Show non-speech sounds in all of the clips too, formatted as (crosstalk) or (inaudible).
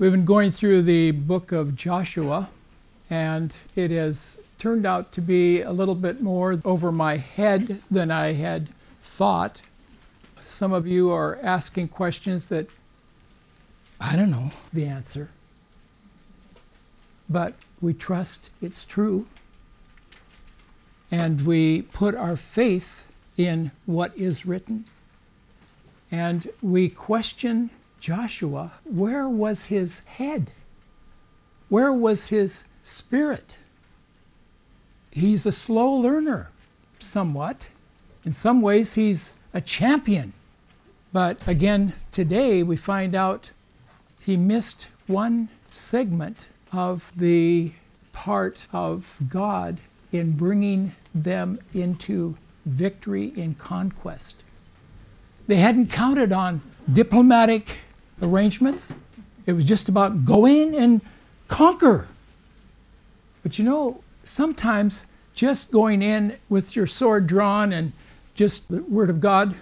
We've been going through the book of Joshua, and it has turned out to be a little bit more over my head than I had thought. Some of you are asking questions that I don't know the answer, but we trust it's true, and we put our faith in what is written, and we question Joshua, where was his head? Where was his spirit? He's a slow learner, somewhat. In some ways, he's a champion. But again, today we find out he missed one segment of the part of God in bringing them into victory in conquest. They hadn't counted on diplomatic arrangements. It was just about go in and conquer. But you know, sometimes just going in with your sword drawn and just the word of God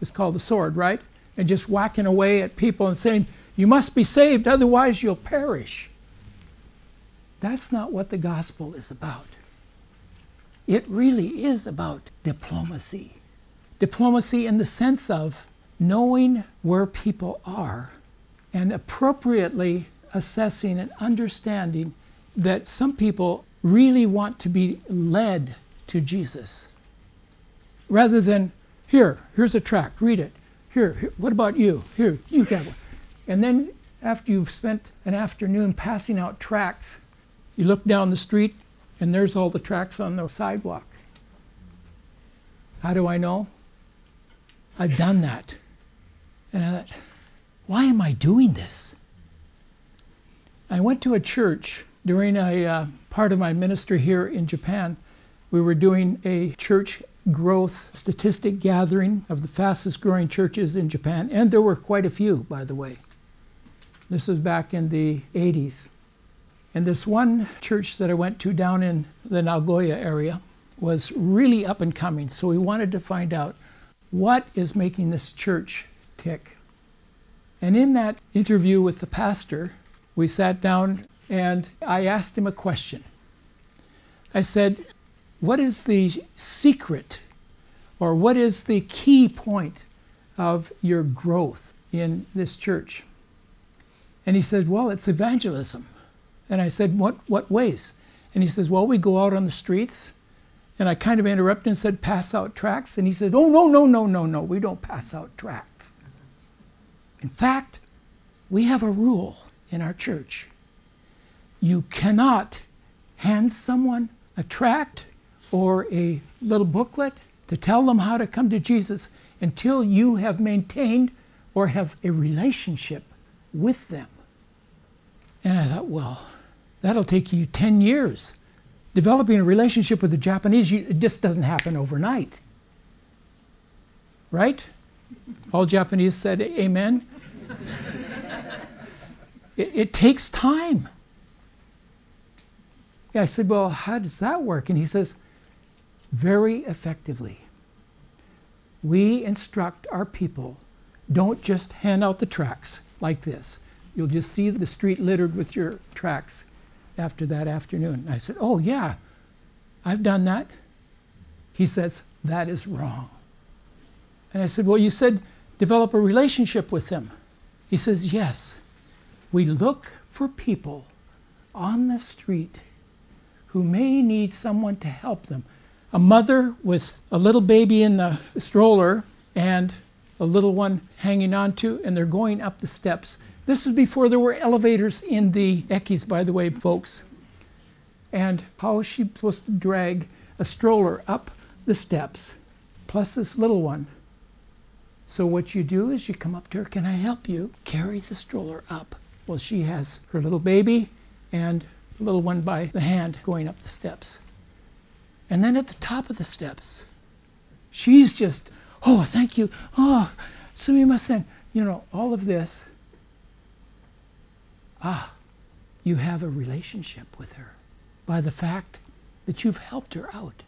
is called the sword, right? And just whacking away at people and saying, You must be saved, otherwise you'll perish. That's not what the gospel is about. It really is about diplomacy. Diplomacy in the sense of knowing where people are and appropriately assessing and understanding that some people really want to be led to Jesus. Rather than here here's a tract read it. Here, what about you? Here you one. And then after you've spent an afternoon passing out tracts you look down the street and there's all the tracts on the sidewalk. How do i know? I've done that. And I thought, why am I doing this? I went to a church during a uh, part of my ministry here in Japan. We were doing a church growth statistic gathering of the fastest growing churches in Japan, and there were quite a few, by the way. This was back in the 80s. And this one church that I went to down in the Nagoya area was really up and coming. So we wanted to find out what is making this church tick. And in that interview with the pastor, we sat down and I asked him a question. I said, What is the secret or what is the key point of your growth in this church? And he said, Well, it's evangelism. And I said, What, what ways? And he says, Well, we go out on the streets. And I kind of interrupted and said, Pass out tracts. And he said, Oh, no, no, no, no, no, we don't pass out tracts. In fact, we have a rule in our church. You cannot hand someone a tract or a little booklet to tell them how to come to Jesus until you have maintained or have a relationship with them. And I thought, well, that'll take you 10 years. Developing a relationship with the Japanese, it just doesn't happen overnight. Right? All Japanese said amen. it, it takes time. I said, Well, how does that work? And he says, Very effectively. We instruct our people don't just hand out the tracts like this. You'll just see the street littered with your tracts after that afternoon. And I said, Oh, yeah, I've done that. He says, That is wrong. And I said, Well, you said develop a relationship with them. He says, Yes. We look for people on the street who may need someone to help them. A mother with a little baby in the stroller and a little one hanging on to, and they're going up the steps. This was before there were elevators in the Ekis, by the way, folks. And how is she supposed to drag a stroller up the steps, plus this little one? So what you do is you come up to her, can I help you? Carry the stroller up. Well, she has her little baby and the little one by the hand going up the steps. And then at the top of the steps, she's just, oh, thank you. Oh, sumimasen. You know, all of this. Ah, you have a relationship with her by the fact that you've helped her out.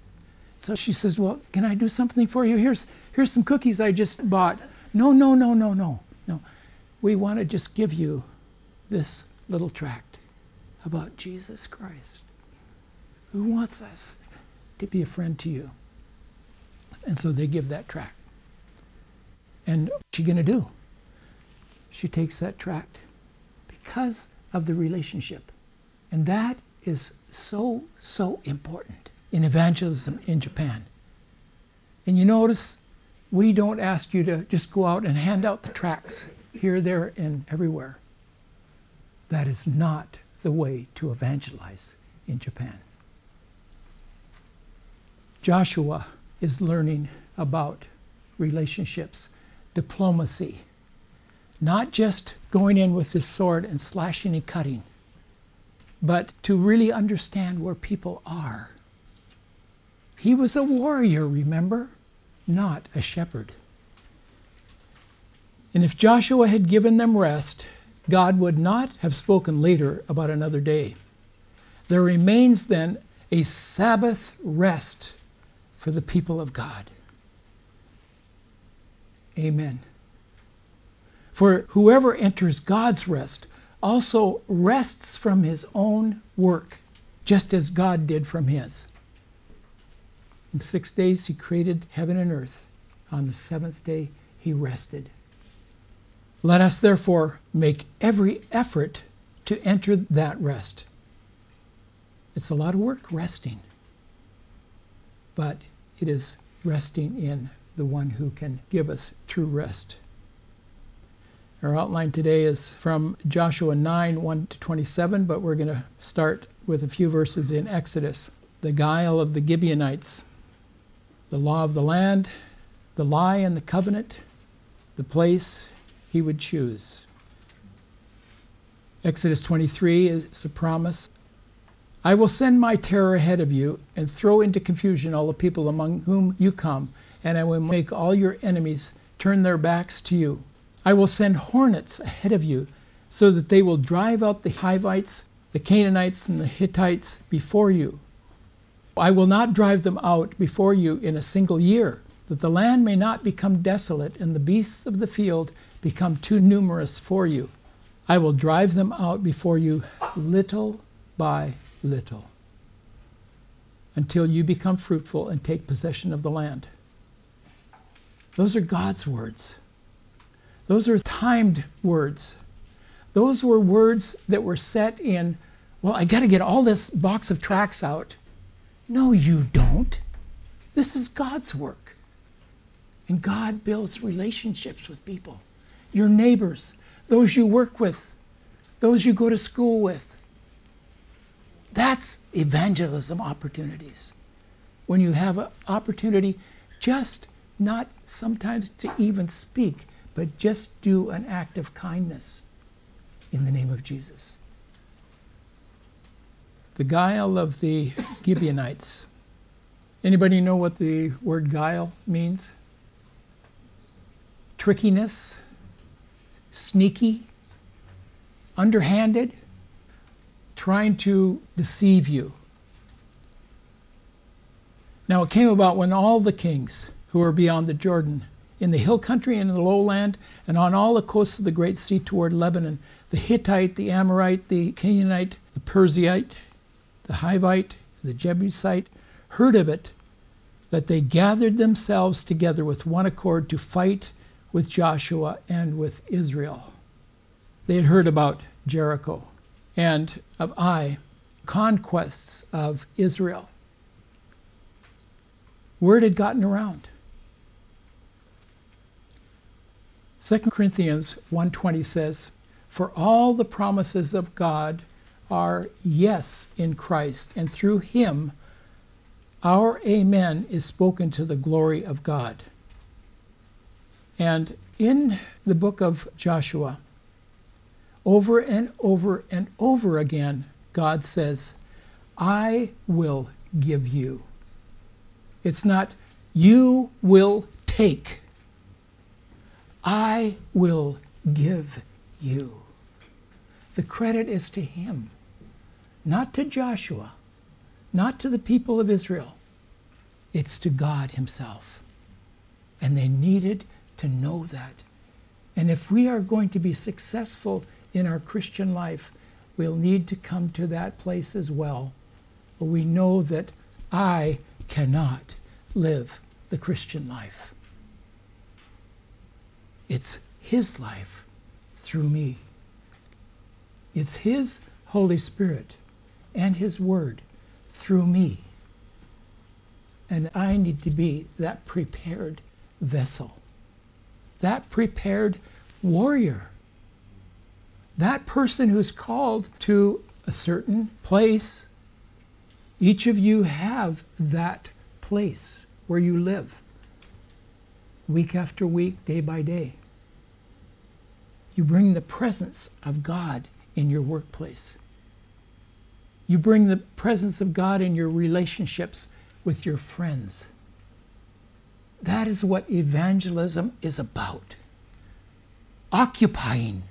So she says, Well, can I do something for you? Here's, here's some cookies I just bought. No, no, no, no, no, no. We want to just give you this little tract about Jesus Christ, who wants us to be a friend to you. And so they give that tract. And what's she going to do? She takes that tract because of the relationship. And that is so, so important in evangelism in Japan. And you notice we don't ask you to just go out and hand out the tracts here, there, and everywhere. That is not the way to evangelize in Japan. Joshua is learning about relationships, diplomacy, not just going in with his sword and slashing and cutting, but to really understand where people are. He was a warrior, remember, not a shepherd. And if Joshua had given them rest, God would not have spoken later about another day. There remains then a Sabbath rest for the people of God. Amen. For whoever enters God's rest also rests from his own work, just as God did from his. In six days he created heaven and earth. On the seventh day he rested. Let us therefore make every effort to enter that rest. It's a lot of work resting, but it is resting in the one who can give us true rest. Our outline today is from Joshua 9 1 to 27, but we're going to start with a few verses in Exodus. The guile of the Gibeonites, the law of the land, the lie and the covenant, the place he would choose. Exodus 23 is a promise. I will send my terror ahead of you and throw into confusion all the people among whom you come, and I will make all your enemies turn their backs to you. I will send hornets ahead of you so that they will drive out the Hivites, the Canaanites, and the Hittites before you. I will not drive them out before you in a single year, that the land may not become desolate and the beasts of the field become too numerous for you. I will drive them out before you little by little until you become fruitful and take possession of the land. Those are God's words. Those are timed words. Those were words that were set in, well, I got to get all this box of tracks out. No, you don't. This is God's work. And God builds relationships with people your neighbors, those you work with, those you go to school with. That's evangelism opportunities. When you have an opportunity just not sometimes to even speak, but just do an act of kindness in the name of Jesus. The guile of the Gibeonites. Anybody know what the word guile means? Trickiness, sneaky, underhanded, trying to deceive you. Now it came about when all the kings who were beyond the Jordan, in the hill country and in the lowland, and on all the coasts of the great sea toward Lebanon, the Hittite, the Amorite, the Canaanite, the Perizzite, the Hivite, the Jebusite, heard of it, that they gathered themselves together with one accord to fight with Joshua and with Israel. They had heard about Jericho and of Ai, conquests of Israel. Word had gotten around. 2 Corinthians 1:20 says, "For all the promises of God are yes in Christ, and through him our amen is spoken to the glory of God." And in the book of Joshua, over and over and over again, God says, I will give you. It's not, you will take. I will give you. The credit is to him, not to Joshua, not to the people of Israel. It's to God himself. And they needed to know that. And if we are going to be successful in our Christian life, we'll need to come to that place as well, we know that I cannot live the Christian life. It's His life through me. It's His Holy Spirit and His Word through me. And I need to be that prepared vessel, that prepared warrior, that person who's called to a certain place. Each of you have that place where you live, week after week, day by day. You bring the presence of God in your workplace. You bring the presence of God in your relationships with your friends. That is what evangelism is about. Occupying,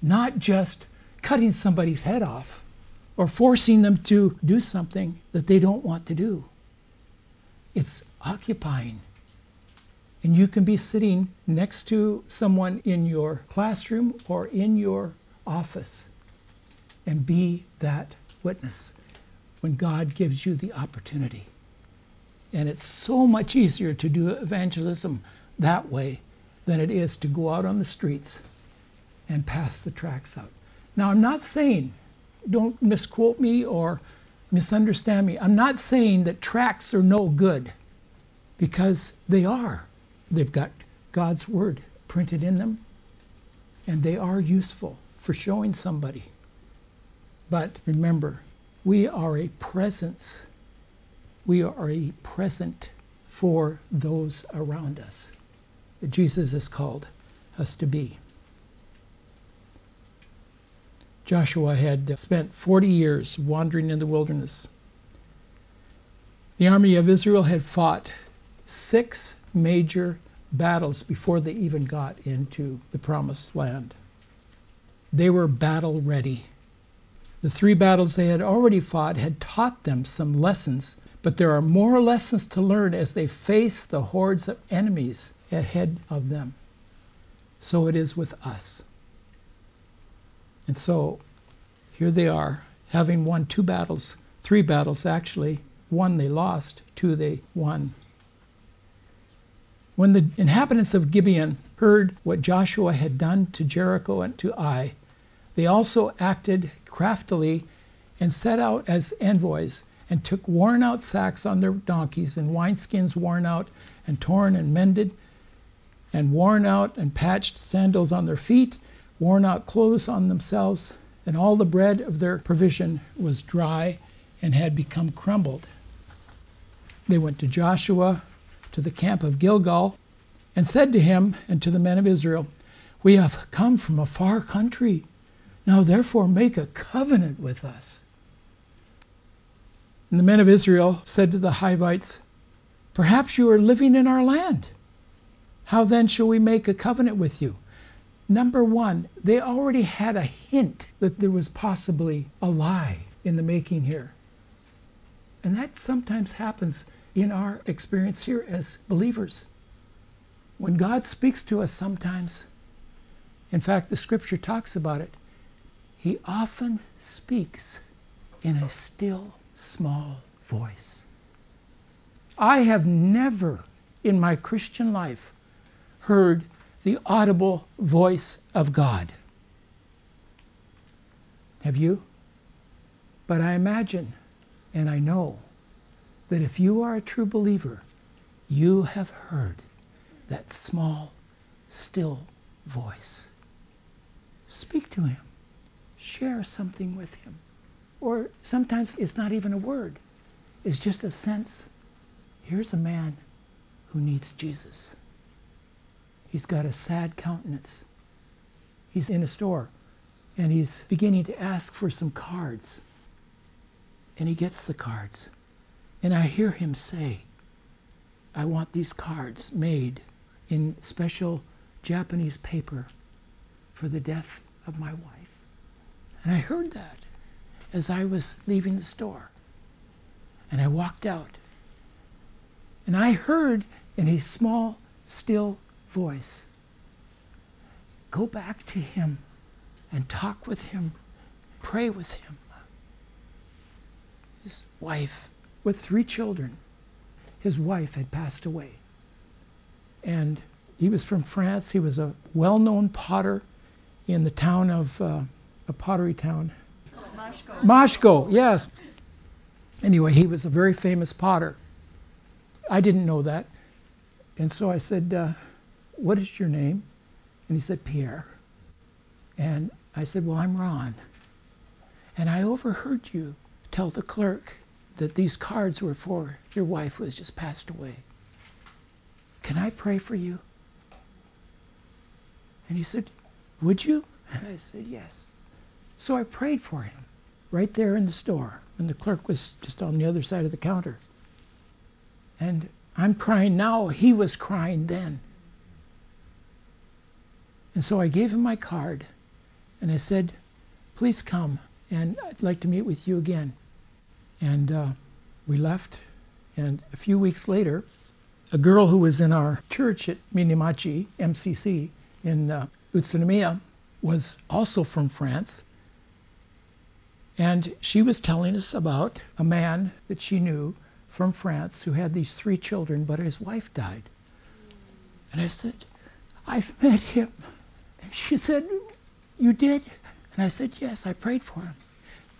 not just cutting somebody's head off or forcing them to do something that they don't want to do. It's occupying. And you can be sitting next to someone in your classroom or in your office and be that witness when God gives you the opportunity. And it's so much easier to do evangelism that way than it is to go out on the streets and pass the tracts out. Now, I'm not saying, don't misquote me or misunderstand me, I'm not saying that tracts are no good because they are. They've got God's Word printed in them and they are useful for showing somebody. But remember, we are a presence. We are a present for those around us Jesus has called us to be. Joshua had spent 40 years wandering in the wilderness. The army of Israel had fought six major battles before they even got into the promised land. They were battle ready. The three battles they had already fought had taught them some lessons, but there are more lessons to learn as they face the hordes of enemies ahead of them. So it is with us. And so here they are, having won two battles, three battles actually. One they lost, two they won. When the inhabitants of Gibeon heard what Joshua had done to Jericho and to Ai, they also acted craftily and set out as envoys and took worn out sacks on their donkeys and wineskins worn out and torn and mended and worn out and patched sandals on their feet, worn out clothes on themselves, and all the bread of their provision was dry and had become crumbled. They went to Joshua to the camp of Gilgal and said to him and to the men of Israel, We have come from a far country now therefore make a covenant with us. And the men of Israel said to the Hivites, Perhaps you are living in our land. How then shall we make a covenant with you? Number one, they already had a hint that there was possibly a lie in the making here. And that sometimes happens in our experience here as believers. When God speaks to us sometimes, in fact, the scripture talks about it, he often speaks in a still small voice. I have never in my Christian life heard the audible voice of God. Have you? But I imagine and I know that if you are a true believer, you have heard that small, still voice. Speak to him share something with him. Or sometimes it's not even a word, it's just a sense. Here's a man who needs Jesus. He's got a sad countenance. He's in a store and he's beginning to ask for some cards. And he gets the cards. And I hear him say, I want these cards made in special Japanese paper for the death of my wife. And I heard that as I was leaving the store. And I walked out. And I heard in a small, still voice go back to him and talk with him, pray with him. His wife, with three children, his wife had passed away. And he was from France. He was a well known potter in the town of uh, a pottery town. Mashiko. Mashiko, yes. Anyway, he was a very famous potter. I didn't know that. And so I said, uh, What is your name? And he said, Pierre. And I said, Well, I'm Ron. And I overheard you tell the clerk that these cards were for your wife who has just passed away. Can I pray for you? And he said, Would you? (laughs) And I said, Yes. So I prayed for him right there in the store when the clerk was just on the other side of the counter. And I'm crying now. He was crying then. And so I gave him my card and I said, Please come and I'd like to meet with you again. And uh, we left. And a few weeks later, a girl who was in our church at Minimachi, MCC, in uh, Utsunomiya, was also from France. And she was telling us about a man that she knew from France who had these three children, but his wife died. And I said, I've met him. And she said, You did? And I said, Yes, I prayed for him.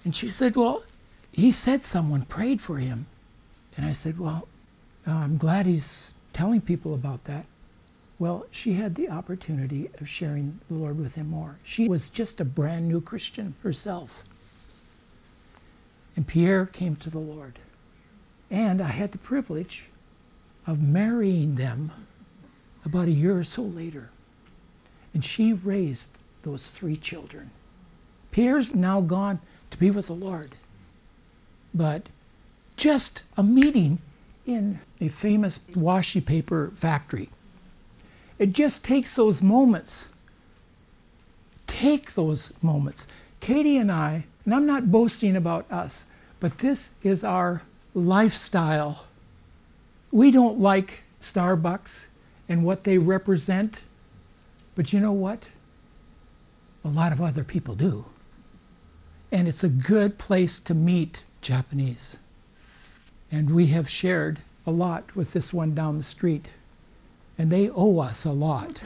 And she said, Well, he said someone prayed for him. And I said, Well, I'm glad he's telling people about that. Well, she had the opportunity of sharing the Lord with him more. She was just a brand new Christian herself. And Pierre came to the Lord. And I had the privilege of marrying them about a year or so later. And she raised those three children. Pierre's now gone to be with the Lord. But just a meeting in a famous washi paper factory. It just takes those moments. Take those moments. Katie and I, and I'm not boasting about us, but this is our lifestyle. We don't like Starbucks and what they represent, but you know what? A lot of other people do. And it's a good place to meet Japanese. And we have shared a lot with this one down the street. And they owe us a lot.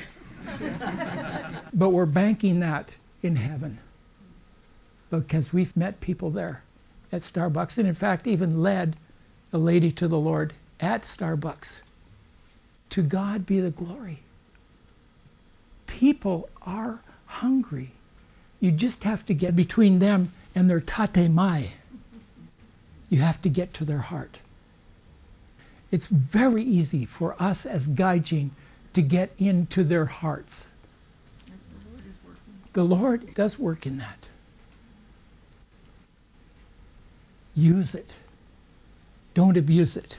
(laughs) but we're banking that in heaven because we've met people there at Starbucks. And in fact, even led a lady to the Lord at Starbucks. To God be the glory. People are hungry. You just have to get between them and their tatemae. You have to get to their heart. It's very easy for us as gaijin to get into their hearts. The Lord does work in that. Use it. Don't abuse it.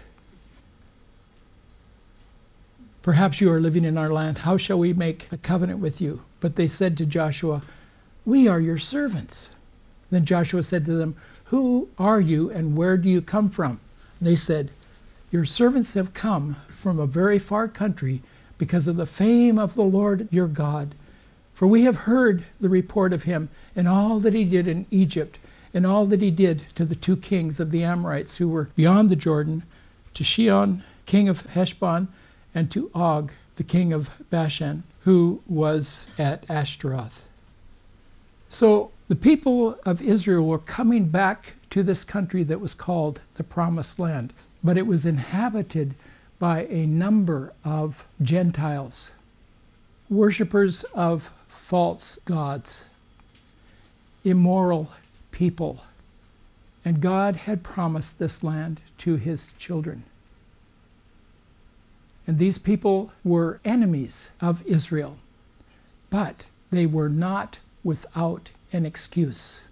Perhaps you are living in our land. How shall we make a covenant with you? But they said to Joshua, We are your servants. Then Joshua said to them, Who are you and where do you come from? They said, Your servants have come from a very far country because of the fame of the Lord your God. For we have heard the report of him and all that he did in Egypt and all that he did to the two kings of the Amorites who were beyond the Jordan, to Sihon, king of Heshbon, and to Og, the king of Bashan, who was at Ashtaroth. So the people of Israel were coming back to this country that was called the Promised Land, but it was inhabited by a number of Gentiles, worshippers of false gods, immoral people. And God had promised this land to his children. And these people were enemies of Israel, but they were not without an excuse.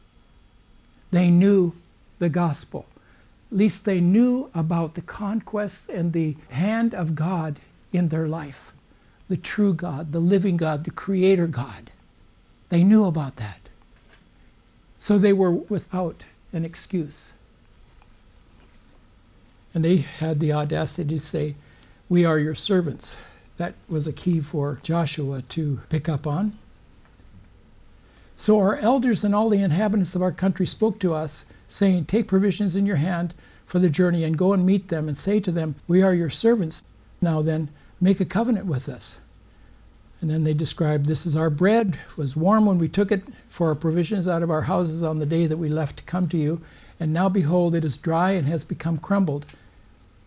They knew the gospel. At least they knew about the conquests and the hand of God in their life the true God, the living God, the creator God. They knew about that. So they were without an excuse. And they had the audacity to say, We are your servants. That was a key for Joshua to pick up on. So our elders and all the inhabitants of our country spoke to us, saying, Take provisions in your hand for the journey, and go and meet them, and say to them, We are your servants. Now then, make a covenant with us. And then they described, This is our bread, was warm when we took it for our provisions out of our houses on the day that we left to come to you. And now behold, it is dry and has become crumbled.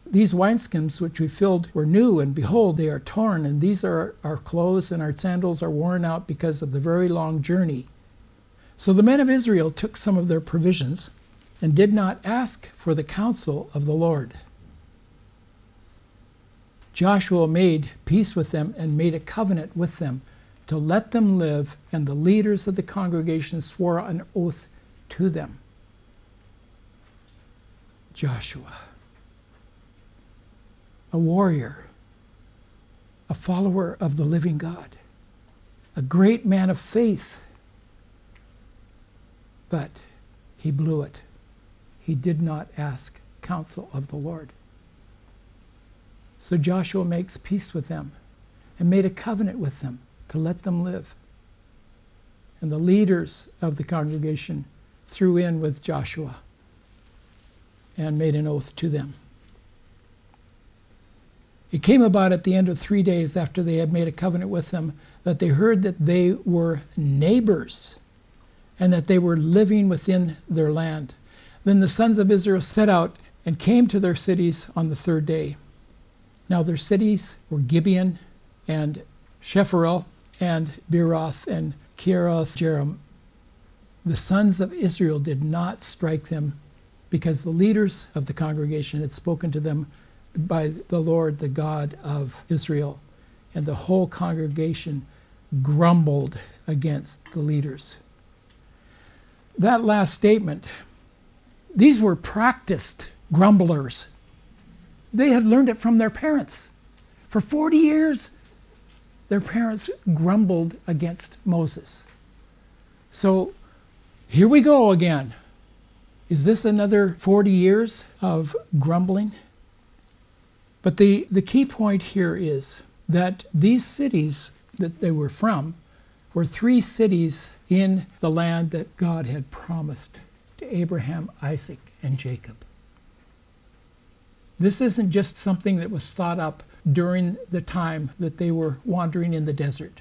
These wineskins which we filled were new, and behold, they are torn, and these are our clothes, and our sandals are worn out because of the very long journey. So the men of Israel took some of their provisions and did not ask for the counsel of the Lord. Joshua made peace with them and made a covenant with them to let them live, and the leaders of the congregation swore an oath to them. Joshua, a warrior, a follower of the living God, a great man of faith but he blew it. He did not ask counsel of the Lord. So Joshua makes peace with them and made a covenant with them to let them live. And the leaders of the congregation threw in with Joshua and made an oath to them. It came about at the end of three days after they had made a covenant with them that they heard that they were neighbors and that they were living within their land. Then the sons of Israel set out and came to their cities on the third day. Now their cities were Gibeon and Chephirah and Beeroth and Kiriath Jearim. The sons of Israel did not strike them because the leaders of the congregation had spoken to them by the Lord, the God of Israel. And the whole congregation grumbled against the leaders that last statement, these were practiced grumblers. They had learned it from their parents. For 40 years, their parents grumbled against Moses. So here we go again. Is this another 40 years of grumbling? But the, the key point here is that these cities that they were from were three cities in the land that God had promised to Abraham, Isaac, and Jacob. This isn't just something that was thought up during the time that they were wandering in the desert.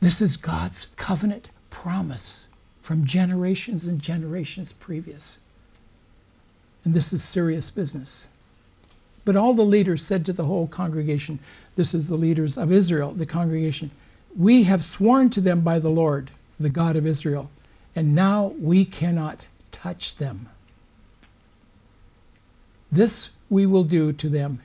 This is God's covenant promise from generations and generations previous. And this is serious business. But all the leaders said to the whole congregation, this is the leaders of Israel, the congregation, we have sworn to them by the Lord, the God of Israel, and now we cannot touch them. This we will do to them,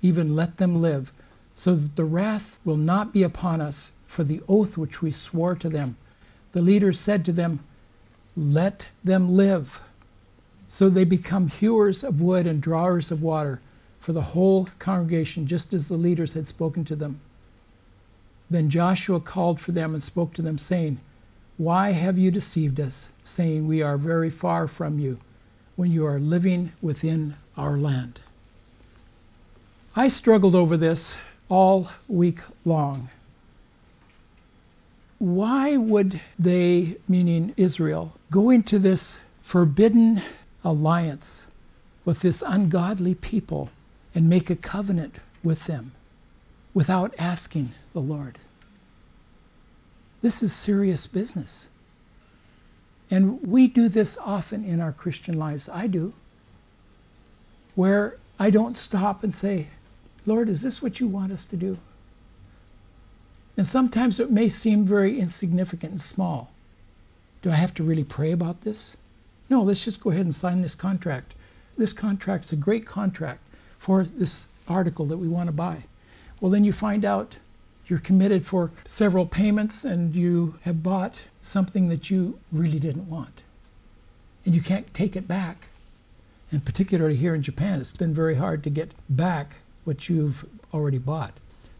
even let them live, so that the wrath will not be upon us for the oath which we swore to them. The leaders said to them, Let them live. So they become hewers of wood and drawers of water for the whole congregation, just as the leaders had spoken to them. Then Joshua called for them and spoke to them, saying, Why have you deceived us, saying, We are very far from you, when you are living within our land? I struggled over this all week long. Why would they, meaning Israel, go into this forbidden alliance with this ungodly people and make a covenant with them? without asking the Lord. This is serious business. And we do this often in our Christian lives. I do. Where I don't stop and say, Lord, is this what you want us to do? And sometimes it may seem very insignificant and small. Do I have to really pray about this? No, let's just go ahead and sign this contract. This contract's a great contract for this article that we want to buy. Well, then you find out you're committed for several payments and you have bought something that you really didn't want. And you can't take it back. And particularly here in Japan, it's been very hard to get back what you've already bought.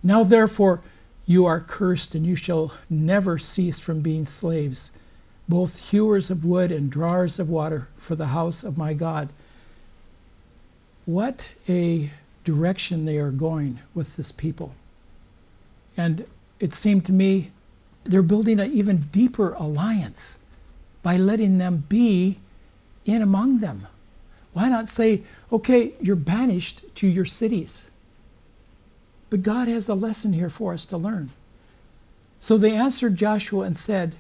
Now, therefore, you are cursed, and you shall never cease from being slaves, both hewers of wood and drawers of water for the house of my God. What a direction they are going with this people. And it seemed to me they're building an even deeper alliance by letting them be in among them. Why not say, okay, you're banished to your cities? But God has a lesson here for us to learn. So they answered Joshua and said,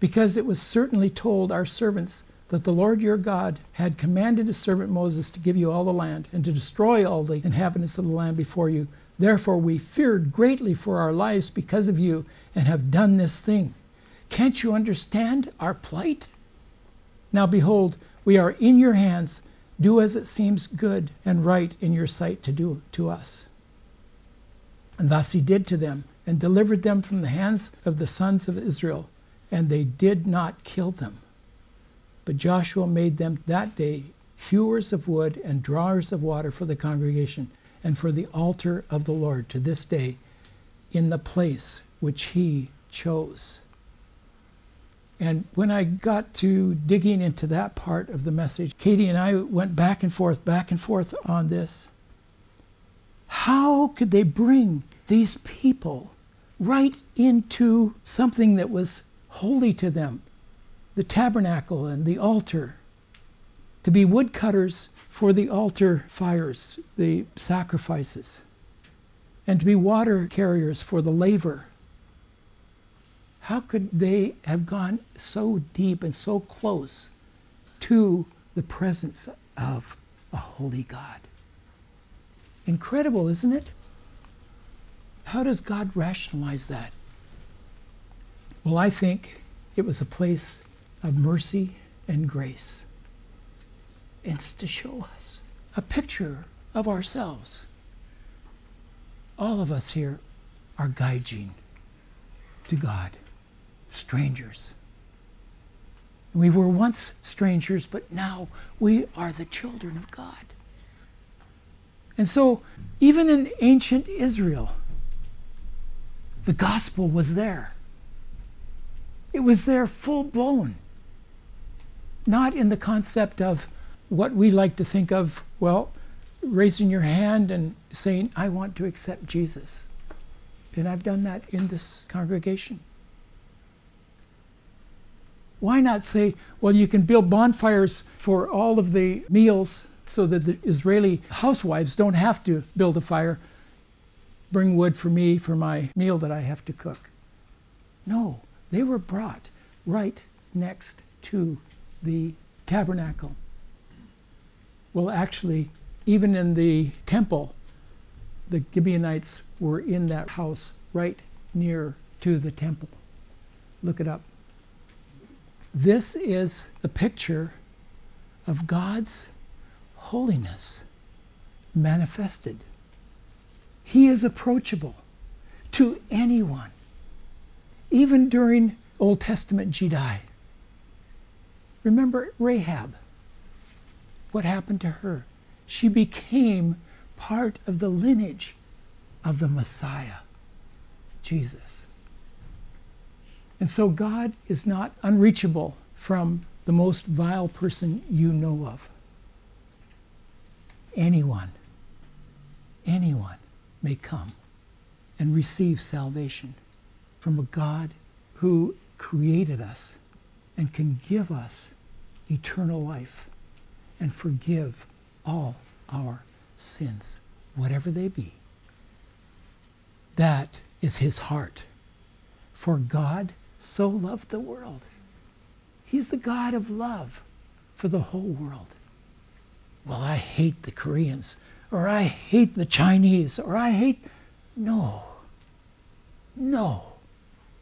Because it was certainly told our servants that the Lord your God had commanded his servant Moses to give you all the land and to destroy all the inhabitants of the land before you. Therefore we feared greatly for our lives because of you and have done this thing. Can't you understand our plight? Now behold, we are in your hands. Do as it seems good and right in your sight to do to us. And thus he did to them, and delivered them from the hands of the sons of Israel, and they did not kill them. But Joshua made them that day hewers of wood and drawers of water for the congregation, and for the altar of the Lord to this day, in the place which he chose. And when I got to digging into that part of the message, Katie and I went back and forth, back and forth on this. How could they bring these people right into something that was holy to them the tabernacle and the altar? To be woodcutters for the altar fires, the sacrifices, and to be water carriers for the laver how could they have gone so deep and so close to the presence of a holy God? Incredible, isn't it? How does God rationalize that? Well, I think it was a place of mercy and grace. It's to show us a picture of ourselves. All of us here are gaijin to God strangers. We were once strangers, but now we are the children of God. And so, even in ancient Israel, the gospel was there. It was there full blown. Not in the concept of what we like to think of, well, raising your hand and saying, I want to accept Jesus. And I've done that in this congregation. Why not say, well, you can build bonfires for all of the meals so that the Israeli housewives don't have to build a fire, bring wood for me for my meal that I have to cook? No, they were brought right next to the tabernacle. Well, actually, even in the temple, the Gibeonites were in that house right near to the temple. Look it up. This is a picture of God's holiness manifested. He is approachable to anyone, even during Old Testament Jedi. Remember Rahab. What happened to her? She became part of the lineage of the Messiah, Jesus. And so God is not unreachable from the most vile person you know of. Anyone, anyone may come and receive salvation from a God who created us and can give us eternal life and forgive all our sins, whatever they be. That is his heart. For God so loved the world. He's the God of love for the whole world. Well, I hate the Koreans, or I hate the Chinese, or I hate. No. No.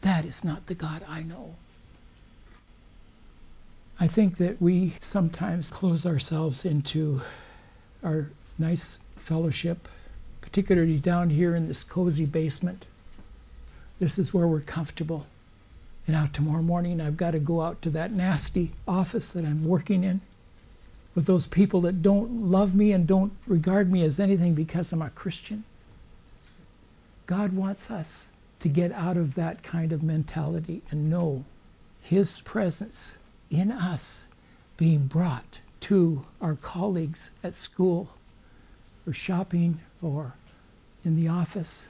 That is not the God I know. I think that we sometimes close ourselves into our nice fellowship, particularly down here in this cozy basement. This is where we're comfortable. And now tomorrow morning, I've got to go out to that nasty office that I'm working in with those people that don't love me and don't regard me as anything because I'm a Christian. God wants us to get out of that kind of mentality and know His presence in us being brought to our colleagues at school or shopping or in the office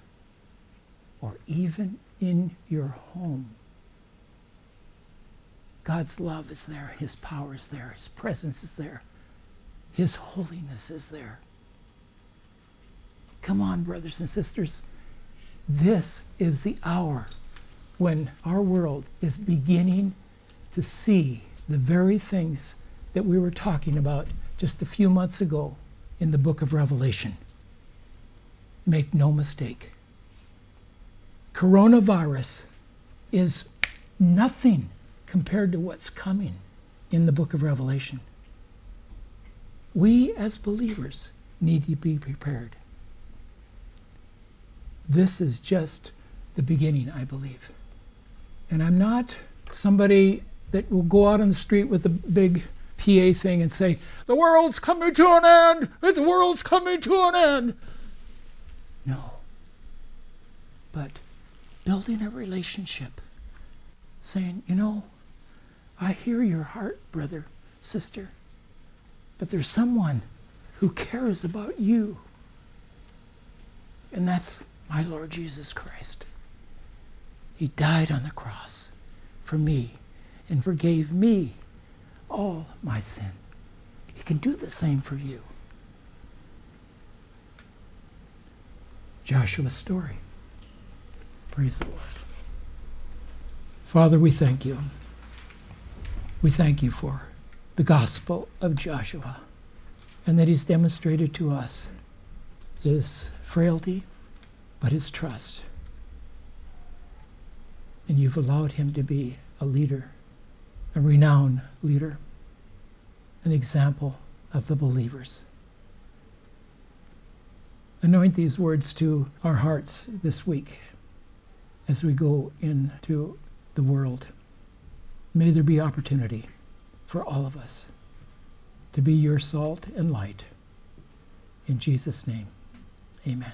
or even in your home. God's love is there, His power is there, His presence is there, His holiness is there. Come on, brothers and sisters. This is the hour when our world is beginning to see the very things that we were talking about just a few months ago in the book of Revelation. Make no mistake. Coronavirus is nothing compared to what's coming in the book of Revelation. We as believers need to be prepared. This is just the beginning, I believe. And I'm not somebody that will go out on the street with a big PA thing and say, The world's coming to an end! The world's coming to an end! No. But building a relationship, saying, You know, I hear your heart, brother, sister, but there's someone who cares about you. And that's my Lord Jesus Christ. He died on the cross for me and forgave me all my sin. He can do the same for you. Joshua's story. Praise the Lord. Father, we thank you. We thank you for the gospel of Joshua and that he's demonstrated to us his frailty, but his trust. And you've allowed him to be a leader, a renowned leader, an example of the believers. Anoint these words to our hearts this week as we go into the world. May there be opportunity for all of us to be your salt and light. In Jesus' name, amen.